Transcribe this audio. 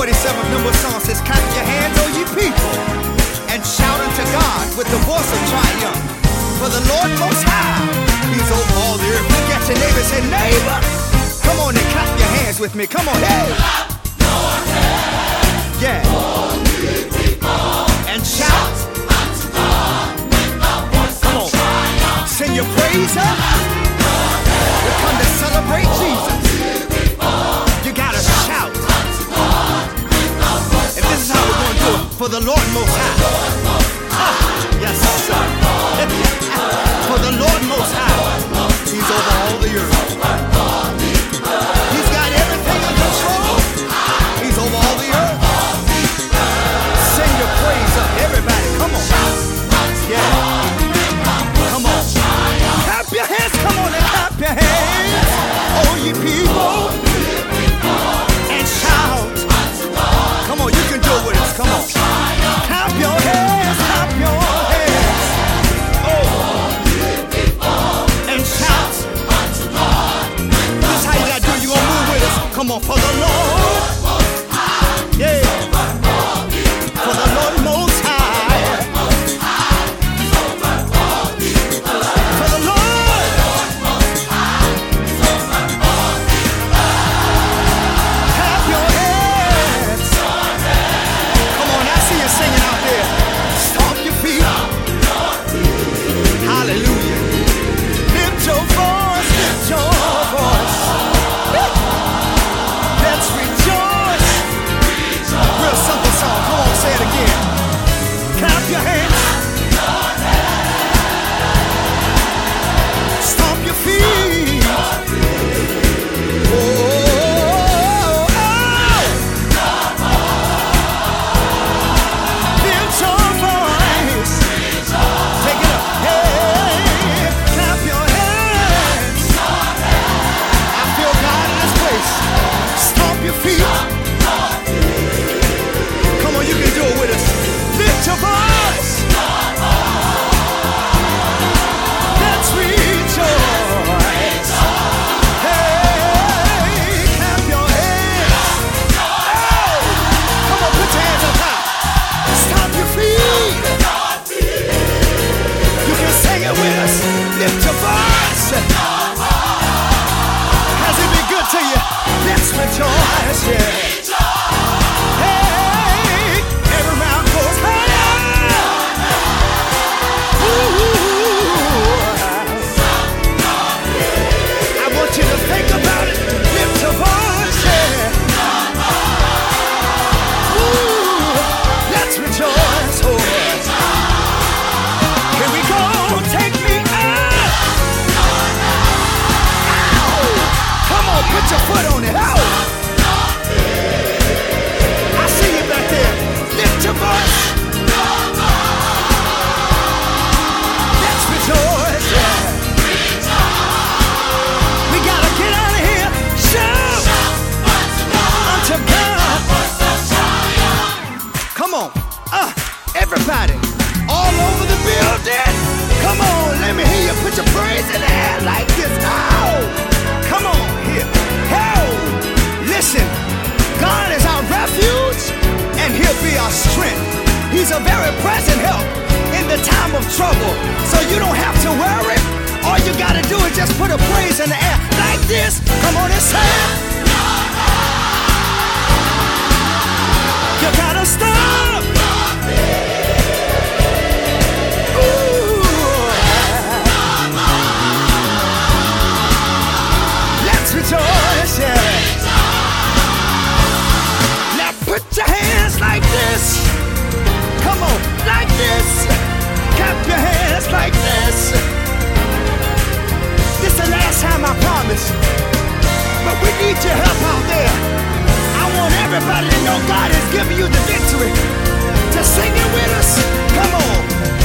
47 number song says, Clap your hands, O ye people, and shout unto God with the voice of triumph. For the Lord Most High, He's over all the earth. Look at your neighbor, say, Neighbor, come on and clap your hands with me. Come on, hey. Clap your hands, yeah. all ye people, and shout, unto God with the voice of triumph. Sing your praise up. for the Lord Most High. more não the He's a very present help in the time of trouble. So you don't have to worry. All you gotta do is just put a praise in the air like this. Come on and say. promise. But we need your help out there. I want everybody to know God has given you the victory. To sing it with us. Come on.